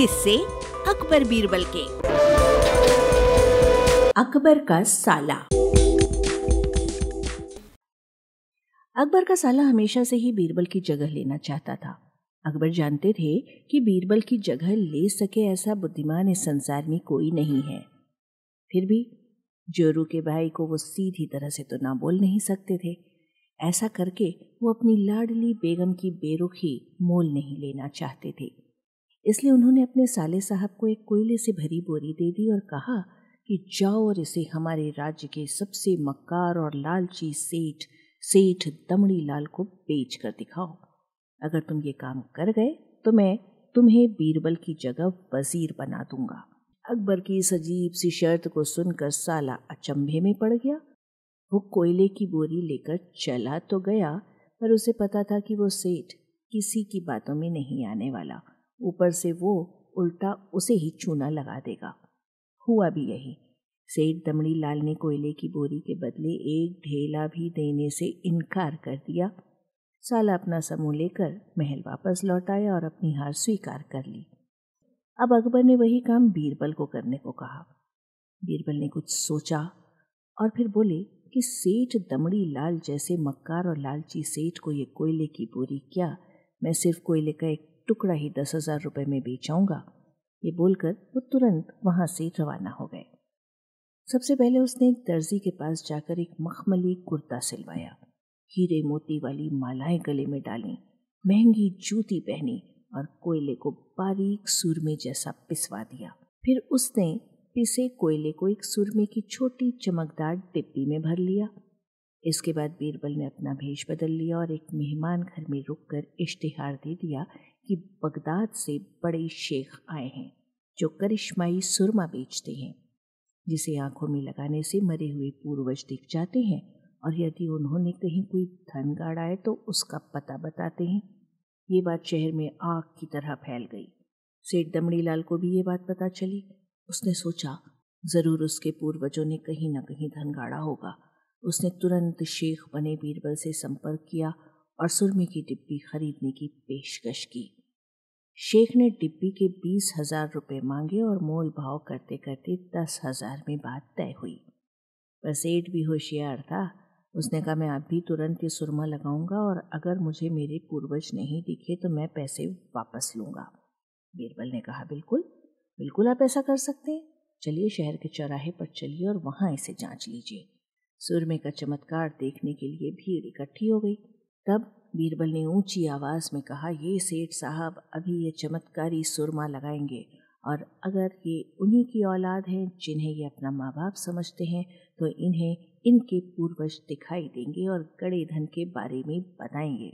किससे अकबर बीरबल के। अकबर का साला। अकबर का साला हमेशा से ही बीरबल की जगह लेना चाहता था। अकबर जानते थे कि बीरबल की जगह ले सके ऐसा बुद्धिमान इस संसार में कोई नहीं है। फिर भी जोरू के भाई को वो सीधी तरह से तो ना बोल नहीं सकते थे। ऐसा करके वो अपनी लाडली बेगम की बेरुखी मोल नहीं लेना चाहते थे। इसलिए उन्होंने अपने साले साहब को एक कोयले से भरी बोरी दे दी और कहा कि जाओ और इसे हमारे राज्य के सबसे मक्कार और लालची सेठ सेठ दमड़ी लाल को बेच कर दिखाओ। अगर तुम ये काम कर गए तो मैं तुम्हें बीरबल की जगह वज़ीर बना दूँगा। अकबर की इस अजीब सी शर्त को सुनकर साला अचंभे में पड़ गया। वो कोयले की बोरी लेकर चला तो गया, पर उसे पता था कि वो सेठ किसी की बातों में नहीं आने वाला। ऊपर से वो उल्टा उसे ही चूना लगा देगा। हुआ भी यही। सेठ दमड़ी लाल ने कोयले की बोरी के बदले एक ढेला भी देने से इनकार कर दिया। साला अपना समूह लेकर महल वापस लौट आया और अपनी हार स्वीकार कर ली। अब अकबर ने वही काम बीरबल को करने को कहा। बीरबल ने कुछ सोचा और फिर बोले कि सेठ दमड़ी लाल जैसे मक्कार और लालची सेठ को ये कोयले की बोरी क्या? मैं सिर्फ़ कोयले का एक टुकड़ा ही दस हज़ार रुपये में बेचाऊँगा। ये बोलकर वो तुरंत वहाँ से रवाना हो गए। सबसे पहले उसने एक दर्जी के पास जाकर एक मखमली कुर्ता सिलवाया। हीरे मोती वाली मालाएँ गले में डाली, महँगी जूती पहनी और कोयले को बारीक सुरमे जैसा पिसवा दिया। फिर उसने पिसे कोयले को एक सुरमे की छोटी चमकदार डिब्बी में भर लिया। इसके बाद बीरबल ने अपना भेष बदल लिया और एक मेहमान घर में रुककर इश्तिहार दे दिया कि बगदाद से बड़े शेख आए हैं, जो करिश्माई सुरमा बेचते हैं, जिसे आँखों में लगाने से मरे हुए पूर्वज दिख जाते हैं, और यदि उन्होंने कहीं कोई धन गाड़ा है तो उसका पता बताते हैं। ये बात शहर में आग की तरह फैल गई। सेठ दमड़ी लाल को भी ये बात पता चली। उसने सोचा, ज़रूर उसके पूर्वजों ने कहीं ना कहीं धन गाड़ा होगा। उसने तुरंत शेख बने बीरबल से संपर्क किया और सुरमे की डिब्बी खरीदने की पेशकश की। शेख ने डिब्बी के बीस हज़ार रुपये मांगे और मोल भाव करते करते दस हज़ार में बात तय हुई। पर सेठ भी होशियार था। उसने कहा, मैं अभी तुरंत ये सुरमा लगाऊँगा और अगर मुझे मेरे पूर्वज नहीं दिखे तो मैं पैसे वापस लूँगा। बीरबल ने कहा, बिल्कुल बिल्कुल आप ऐसा कर सकते हैं। चलिए शहर के चौराहे पर चलिए और वहाँ इसे जाँच लीजिए। सुरमे का चमत्कार देखने के लिए भीड़ इकट्ठी हो गई। तब बीरबल ने ऊँची आवाज़ में कहा, ये सेठ साहब अभी ये चमत्कारी सुरमा लगाएँगे और अगर ये उन्हीं की औलाद हैं जिन्हें ये अपना माँ बाप समझते हैं तो इन्हें इनके पूर्वज दिखाई देंगे और कड़े धन के बारे में बताएँगे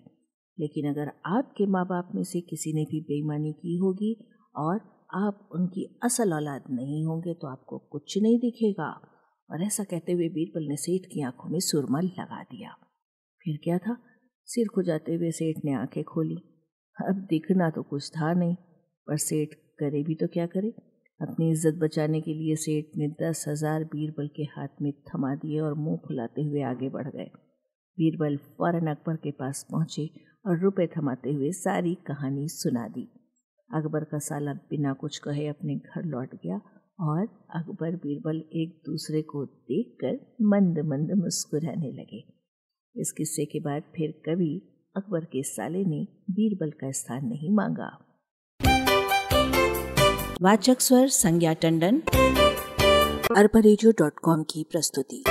लेकिन अगर आपके माँ बाप में से किसी ने भी बेईमानी की होगी और आप उनकी असल औलाद नहीं होंगे तो आपको कुछ नहीं दिखेगा। और ऐसा कहते हुए बीरबल ने सेठ की आँखों में सुरमा लगा दिया। फिर क्या था? सिर खुजाते हुए सेठ ने आँखें खोली। अब दिखना तो कुछ था नहीं, पर सेठ करे भी तो क्या करे? अपनी इज़्ज़त बचाने के लिए सेठ ने दस हज़ार बीरबल के हाथ में थमा दिए और मुँह फुलाते हुए आगे बढ़ गए। बीरबल फ़ौरन अकबर के पास पहुँचे और रुपए थमाते हुए सारी कहानी सुना दी। अकबर का साला बिना कुछ कहे अपने घर लौट गया और अकबर बीरबल एक दूसरे को देखकर मंद मंद मुस्कुराने लगे। इस किस्से के बाद फिर कभी अकबर के साले ने बीरबल का स्थान नहीं मांगा। वाचक स्वर संज्ञा टंडन, अरबा की प्रस्तुति।